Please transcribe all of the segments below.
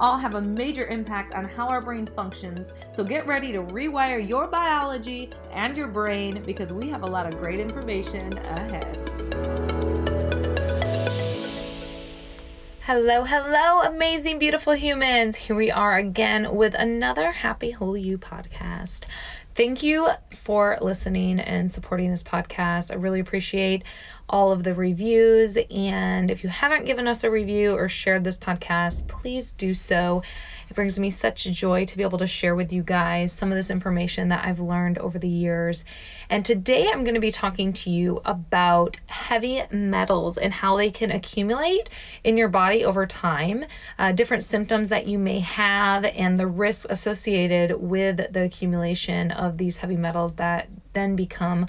all have a major impact on how our brain functions. So get ready to rewire your biology and your brain because we have a lot of great information ahead. Hello, hello, amazing, beautiful humans. Here we are again with another Happy Whole You podcast. Thank you for listening and supporting this podcast. I really appreciate all of the reviews. And if you haven't given us a review or shared this podcast, please do so. It brings me such joy to be able to share with you guys some of this information that I've learned over the years. And today I'm going to be talking to you about heavy metals and how they can accumulate in your body over time, uh, different symptoms that you may have, and the risks associated with the accumulation of these heavy metals that then become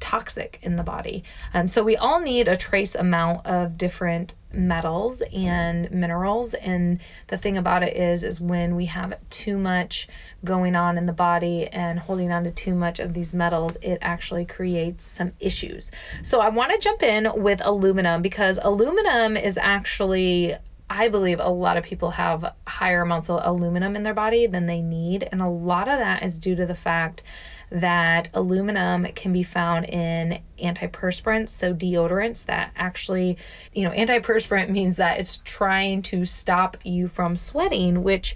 toxic in the body. Um, so we all need a trace amount of different metals and minerals and the thing about it is is when we have too much going on in the body and holding on to too much of these metals it actually creates some issues so i want to jump in with aluminum because aluminum is actually I believe a lot of people have higher amounts of aluminum in their body than they need, and a lot of that is due to the fact that aluminum can be found in antiperspirants, so deodorants that actually, you know, antiperspirant means that it's trying to stop you from sweating, which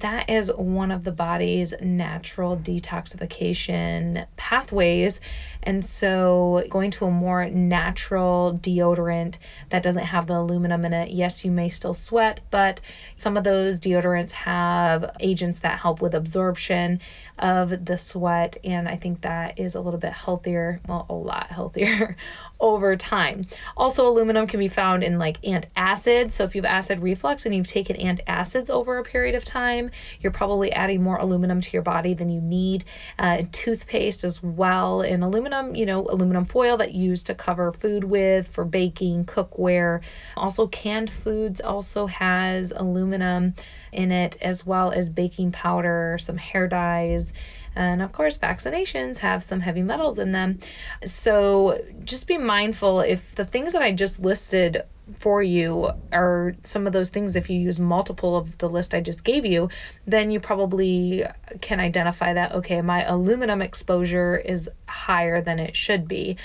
that is one of the body's natural detoxification pathways. And so, going to a more natural deodorant that doesn't have the aluminum in it, yes, you may still sweat, but some of those deodorants have agents that help with absorption of the sweat. And I think that is a little bit healthier, well, a lot healthier over time. Also, aluminum can be found in like antacids. So, if you have acid reflux and you've taken antacids over a period of time, you're probably adding more aluminum to your body than you need. Uh, toothpaste as well. And aluminum, you know, aluminum foil that you use to cover food with for baking, cookware. Also, canned foods also has aluminum in it, as well as baking powder, some hair dyes. And of course, vaccinations have some heavy metals in them. So just be mindful if the things that I just listed for you are some of those things. If you use multiple of the list I just gave you then you probably can identify that okay my aluminum exposure is higher than it should be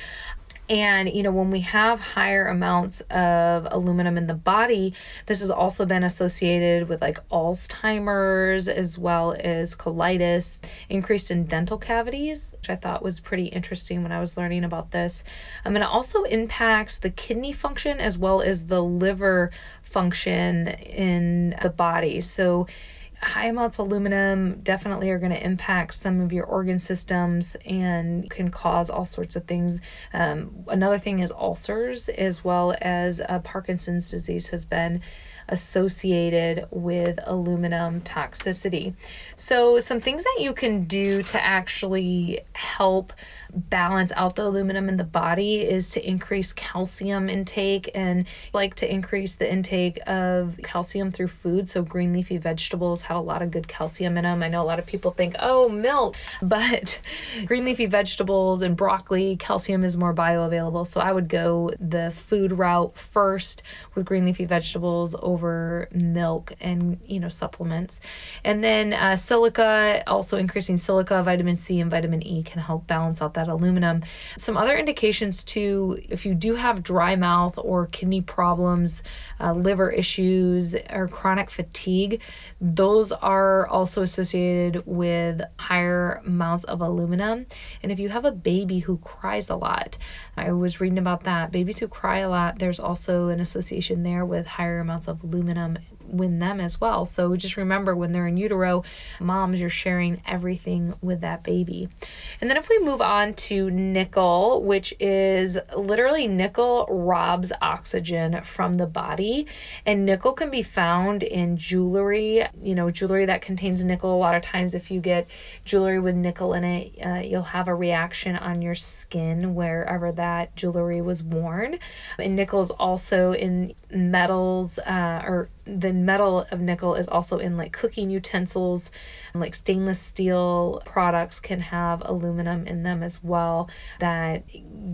and, you know, when we have higher amounts of aluminum in the body, this has also been associated with like Alzheimer's as well as colitis, increased in dental cavities, which I thought was pretty interesting when I was learning about this. Um, and it also impacts the kidney function as well as the liver function in the body. So, high amounts of aluminum definitely are going to impact some of your organ systems and can cause all sorts of things. Um, another thing is ulcers, as well as uh, Parkinson's disease has been associated with aluminum toxicity. So, some things that you can do to actually help balance out the aluminum in the body is to increase calcium intake and like to increase the intake of calcium through food. So, green leafy vegetables have a lot of good calcium in them. I know a lot of people think, oh, milk, but green leafy vegetables and broccoli, calcium is more bioavailable. So, I would go the food route first with green leafy vegetables over milk and, you know, supplements. And then uh, silica, also increasing silica, vitamin C, and vitamin E can help balance out that aluminum. Some other indications too, if you do have dry mouth or kidney problems, uh, liver issues, or chronic fatigue, those are also associated with higher amounts of aluminum. And if you have a baby who cries a lot, I was reading about that. Babies who cry a lot, there's also an association there with higher amounts of aluminum with them as well. So just remember when they're in utero, moms, you're sharing everything with that baby. And then if we move on to nickel, which is literally nickel robs oxygen from the body, and nickel can be found in jewelry, you know, jewelry that contains nickel. A lot of times, if you get jewelry with nickel in it, uh, you'll have a reaction on your skin wherever that jewelry was worn. And nickel is also in metals uh, or the metal of nickel is also in like cooking utensils and like stainless steel products can have aluminum in them as well that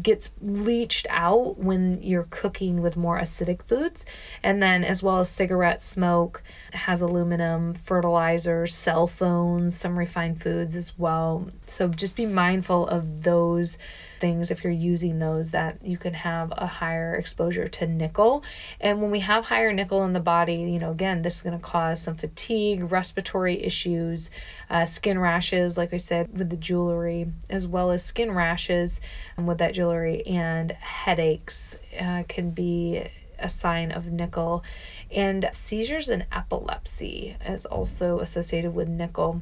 gets leached out when you're cooking with more acidic foods and then as well as cigarette smoke has aluminum fertilizers cell phones some refined foods as well so just be mindful of those things if you're using those that you can have a higher exposure to nickel. And when we have higher nickel in the body, you know, again, this is going to cause some fatigue, respiratory issues, uh, skin rashes, like I said, with the jewelry, as well as skin rashes with that jewelry, and headaches uh, can be a sign of nickel. And seizures and epilepsy is also associated with nickel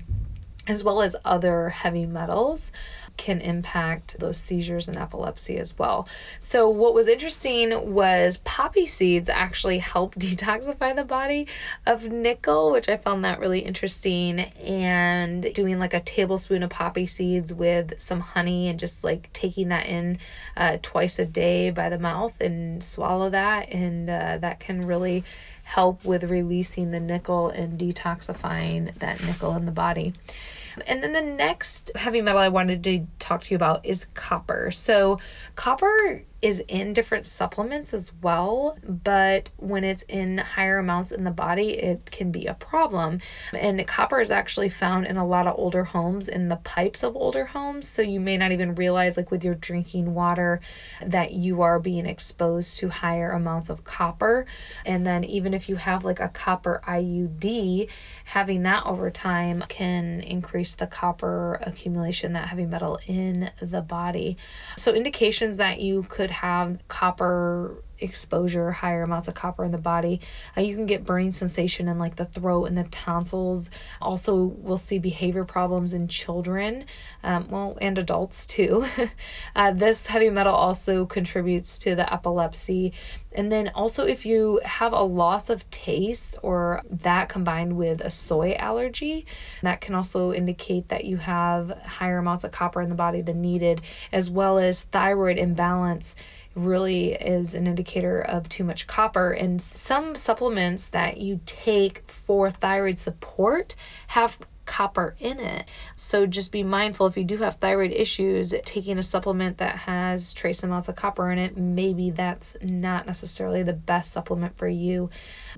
as well as other heavy metals can impact those seizures and epilepsy as well. So, what was interesting was poppy seeds actually help detoxify the body of nickel, which I found that really interesting. And doing like a tablespoon of poppy seeds with some honey and just like taking that in uh, twice a day by the mouth and swallow that, and uh, that can really help with releasing the nickel and detoxifying that nickel in the body. And then the next heavy metal I wanted to talk to you about is copper. So, copper is in different supplements as well, but when it's in higher amounts in the body, it can be a problem. And copper is actually found in a lot of older homes, in the pipes of older homes. So you may not even realize, like with your drinking water, that you are being exposed to higher amounts of copper. And then even if you have like a copper IUD, having that over time can increase the copper accumulation, that heavy metal in the body. So indications that you could have copper exposure, higher amounts of copper in the body. Uh, you can get burning sensation in like the throat and the tonsils. Also, we'll see behavior problems in children, um, well, and adults too. uh, this heavy metal also contributes to the epilepsy. And then also, if you have a loss of taste or that combined with a soy allergy, that can also indicate that you have higher amounts of copper in the body than needed, as well as thyroid imbalance really is an indicator of too much copper. And some supplements that you take for thyroid support have copper in it. So just be mindful if you do have thyroid issues, taking a supplement that has trace amounts of copper in it, maybe that's not necessarily the best supplement for you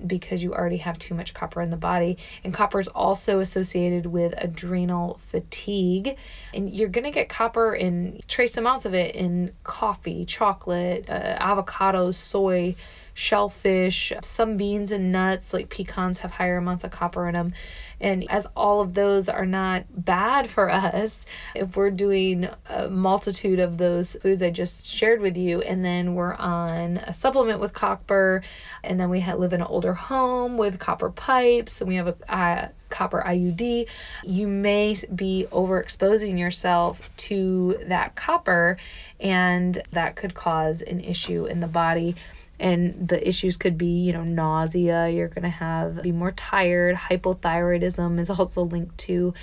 because you already have too much copper in the body. And copper is also associated with adrenal fatigue. And you're going to get copper in trace amounts of it in coffee, chocolate, uh, avocados, soy shellfish, some beans and nuts like pecans have higher amounts of copper in them. And as all of those are not bad for us, if we're doing a multitude of those foods I just shared with you, and then we're on a supplement with copper, and then we live in an older home with copper pipes, and we have a, copper IUD, you may be overexposing yourself to that copper, and that could cause an issue in the body and the issues could be you know nausea you're going to have be more tired hypothyroidism is also linked to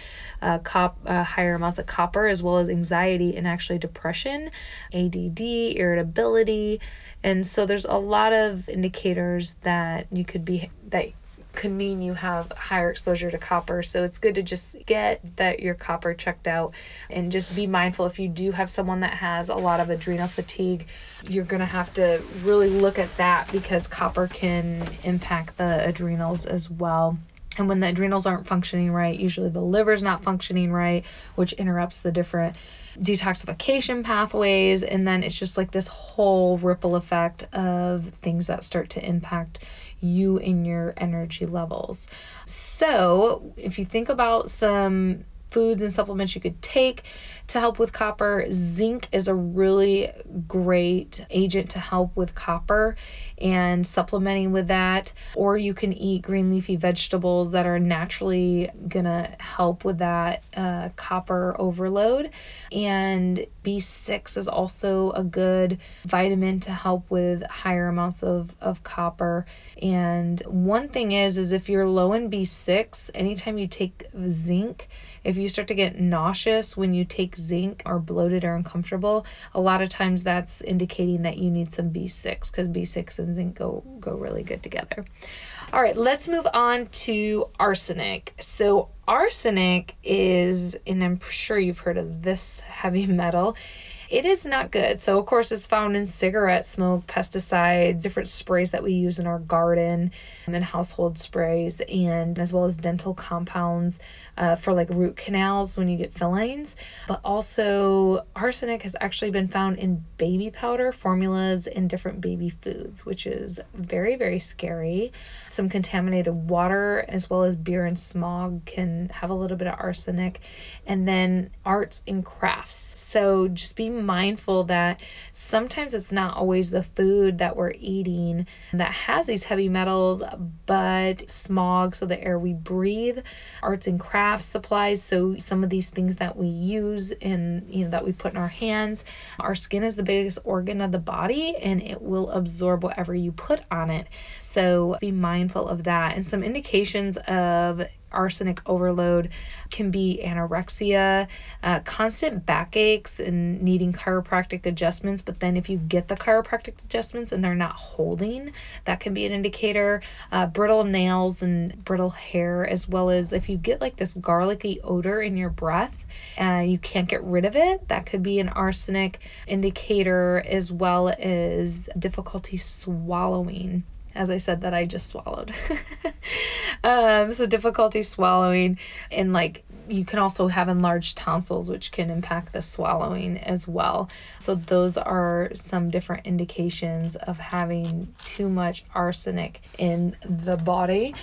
uh, cop, uh, higher amounts of copper as well as anxiety and actually depression add irritability. And so there's a lot of indicators that you could be that could mean you have higher exposure to copper. So it's good to just get that your copper checked out and just be mindful if you do have someone that has a lot of adrenal fatigue, you're going to have to really look at that because copper can impact the adrenals as well. And when the adrenals aren't functioning right, usually the liver's not functioning right, which interrupts the different detoxification pathways. And then it's just like this whole ripple effect of things that start to impact you and your energy levels. So, if you think about some foods and supplements you could take to help with copper. Zinc is a really great agent to help with copper and supplementing with that. Or you can eat green leafy vegetables that are naturally gonna help with that uh, copper overload. And B6 is also a good vitamin to help with higher amounts of, of copper. And one thing is, is if you're low in B6, anytime you take zinc, if you start to get nauseous when you take zinc or bloated or uncomfortable, a lot of times that's indicating that you need some B6 because B6 and zinc go go really good together. All right, let's move on to arsenic. So arsenic is, and I'm sure you've heard of this heavy metal it is not good. So, of course, it's found in cigarette smoke, pesticides, different sprays that we use in our garden, and household sprays, and as well as dental compounds uh, for like root canals when you get fillings. But also, arsenic has actually been found in baby powder formulas in different baby foods, which is very, very scary. Some contaminated water, as well as beer and smog, can have a little bit of arsenic. And then arts and crafts so just be mindful that sometimes it's not always the food that we're eating that has these heavy metals, but smog, so the air we breathe, arts and crafts supplies, so some of these things that we use and you know that we put in our hands. Our skin is the biggest organ of the body and it will absorb whatever you put on it. So be mindful of that. And some indications of arsenic overload can be anorexia, uh, constant backaches, and needing chiropractic adjustments. But then, if you get the chiropractic adjustments and they're not holding, that can be an indicator. Uh, brittle nails and brittle hair, as well as if you get like this garlicky odor in your breath and you can't get rid of it, that could be an arsenic indicator, as well as difficulty swallowing as I said that I just swallowed. um, so difficulty swallowing and like you can also have enlarged tonsils which can impact the swallowing as well. So those are some different indications of having too much arsenic in the body.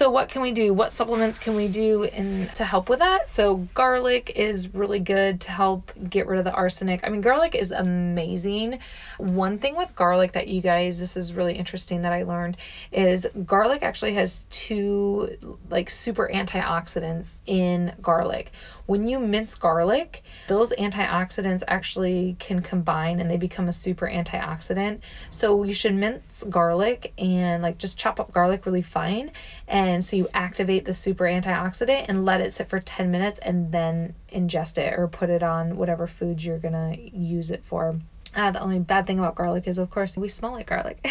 So what can we do? What supplements can we do in to help with that? So garlic is really good to help get rid of the arsenic. I mean, garlic is amazing. One thing with garlic that you guys, this is really interesting that I learned, is garlic actually has two like super antioxidants in garlic. When you mince garlic, those antioxidants actually can combine and they become a super antioxidant. So you should mince garlic and like just chop up garlic really fine. And so you activate the super antioxidant and let it sit for 10 minutes and then ingest it or put it on whatever foods you're going to use it for. Uh, the only bad thing about garlic is, of course, we smell like garlic.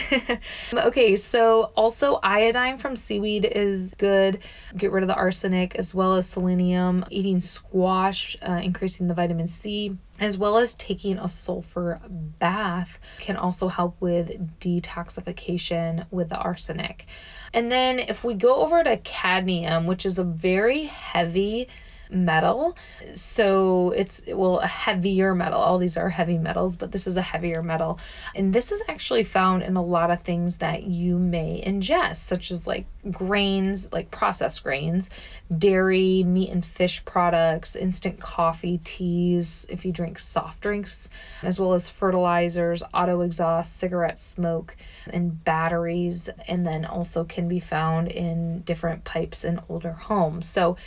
okay, so also iodine from seaweed is good. Get rid of the arsenic as well as selenium. Eating squash, uh, increasing the vitamin C, as well as taking a sulfur bath can also help with detoxification with the arsenic. And then if we go over to cadmium, which is a very heavy metal. So it's well a heavier metal. All these are heavy metals, but this is a heavier metal. And this is actually found in a lot of things that you may ingest, such as like grains, like processed grains, dairy, meat and fish products, instant coffee, teas, if you drink soft drinks, as well as fertilizers, auto exhaust, cigarette smoke, and batteries, and then also can be found in different pipes in older homes. So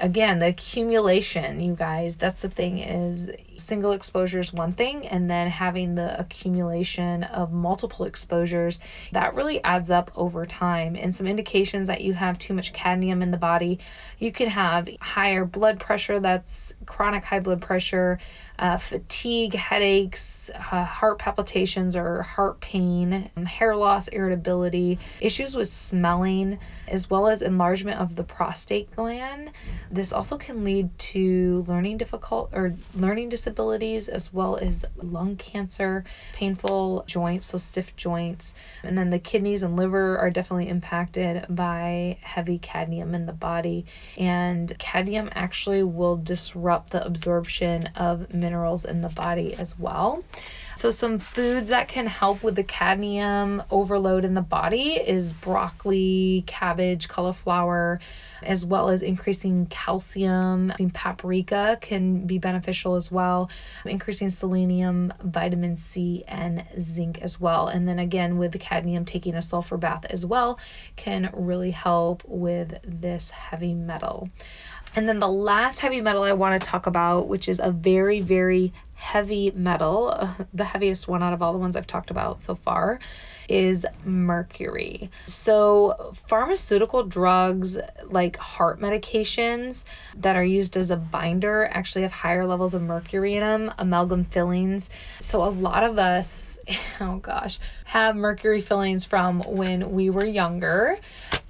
again, the accumulation, you guys, that's the thing is single exposure is one thing, and then having the accumulation of multiple exposures, that really adds up over time. And some indications that you have too much cadmium in the body, you can have higher blood pressure, that's chronic high blood pressure, uh, fatigue, headaches, uh, heart palpitations or heart pain, um, hair loss, irritability, issues with smelling, as well as enlargement of the prostate gland. This also can lead to learning difficult or learning disabilities as well as lung cancer, painful joints, so stiff joints, and then the kidneys and liver are definitely impacted by heavy cadmium in the body. And cadmium actually will disrupt the absorption of minerals in the body as well. So, some foods that can help with the cadmium overload in the body is broccoli, cabbage, cauliflower, as well as increasing calcium. Paprika can be beneficial as well, increasing selenium, vitamin C, and zinc as well. And then again, with the cadmium, taking a sulfur bath as well can really help with this heavy metal. And then the last heavy metal I want to talk about, which is a very, very heavy metal, the heaviest one out of all the ones I've talked about so far, is mercury. So, pharmaceutical drugs like heart medications that are used as a binder actually have higher levels of mercury in them, amalgam fillings. So, a lot of us oh gosh, have mercury fillings from when we were younger.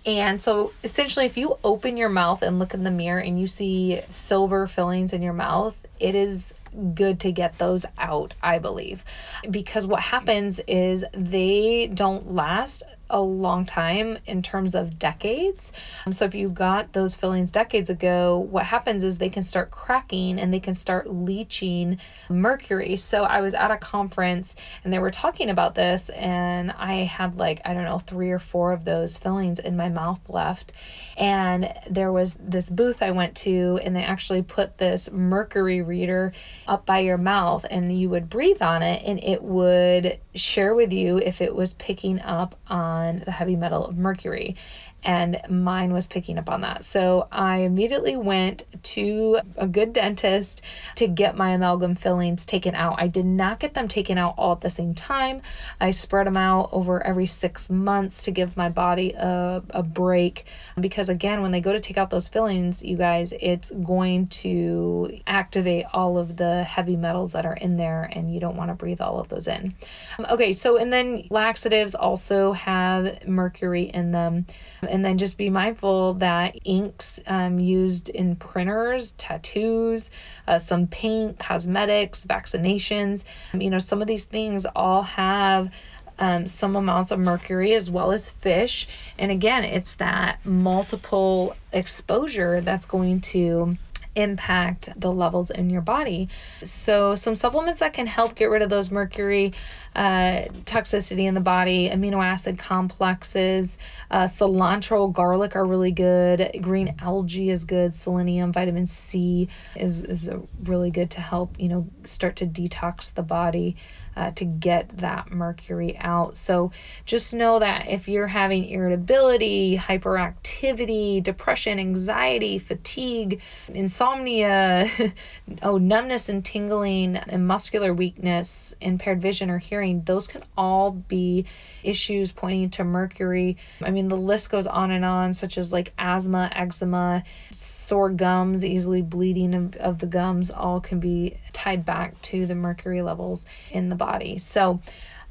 And so essentially, if you open your mouth and look in the mirror and you see silver fillings in your mouth, it is good to get those out, I believe. Because what happens is they don't last a long time in terms of decades. Um, so if you got those fillings decades ago, what happens is they can start cracking and they can start leaching mercury. So I was at a conference and they were talking about this and I had like I don't know 3 or 4 of those fillings in my mouth left. And there was this booth I went to and they actually put this mercury reader up by your mouth and you would breathe on it and it would share with you if it was picking up on the heavy metal of mercury and mine was picking up on that. So I immediately went to a good dentist to get my amalgam fillings taken out. I did not get them taken out all at the same time. I spread them out over every six months to give my body a, a break because, again, when they go to take out those fillings, you guys, it's going to activate all of the heavy metals that are in there, and you don't want to breathe all of those in. Okay, so and then laxatives also have mercury in them and then just be mindful that inks um, used in printers, tattoos, uh, some paint, cosmetics, vaccinations, you know, some of these things all have um, some amounts of mercury as well as fish. And again, it's that multiple exposure that's going to impact the levels in your body. So, some supplements that can help get rid of those mercury uh, toxicity in the body, amino acid complexes, uh, cilantro, garlic are really good. Green algae is good. Selenium, vitamin C is, is really good to help, you know, start to detox the body uh, to get that mercury out. So just know that if you're having irritability, hyperactivity, depression, anxiety, fatigue, insomnia, oh, numbness and tingling, and muscular weakness, impaired vision or hearing, those can all be issues pointing to mercury. I mean, the list goes on and on, such as like asthma, eczema, sore gums, easily bleeding of, of the gums, all can be tied back to the mercury levels in the body. So,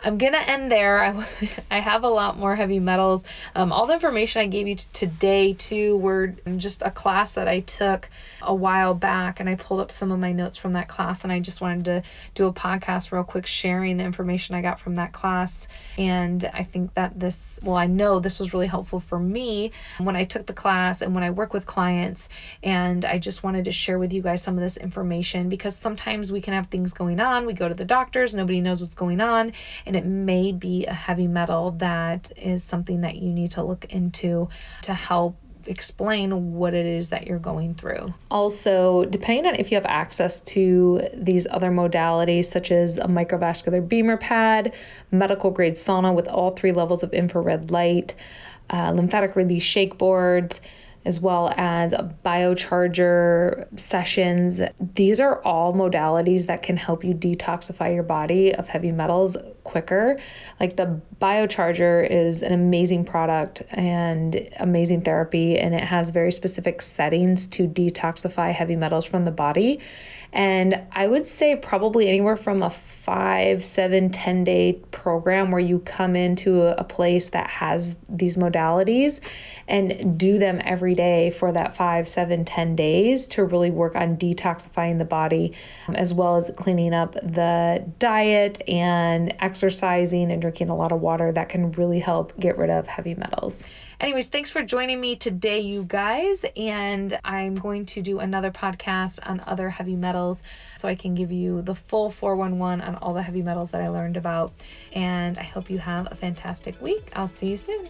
I'm going to end there. I, I have a lot more heavy metals. Um, all the information I gave you t- today, too, were just a class that I took a while back, and I pulled up some of my notes from that class, and I just wanted to do a podcast real quick sharing the information I got from that class. And I think that this, well, I know this was really helpful for me when I took the class and when I work with clients. And I just wanted to share with you guys some of this information because sometimes we can have things going on. We go to the doctors, nobody knows what's going on and it may be a heavy metal that is something that you need to look into to help explain what it is that you're going through. Also, depending on if you have access to these other modalities, such as a microvascular BEMER pad, medical grade sauna with all three levels of infrared light, uh, lymphatic release shake boards, as well as biocharger sessions. These are all modalities that can help you detoxify your body of heavy metals quicker. Like the biocharger is an amazing product and amazing therapy, and it has very specific settings to detoxify heavy metals from the body. And I would say probably anywhere from a five, seven, ten day program where you come into a, place that has these modalities and do them every day for that five, seven, ten days to really work on detoxifying the body um, as well as cleaning up the diet and exercising and drinking a lot of water that can really help get rid of heavy metals. Anyways, thanks for joining me today, you guys. And I'm going to do another podcast on other heavy metals so I can give you the full 411 on all the heavy metals that I learned about. And I hope you have a fantastic week. I'll see you soon.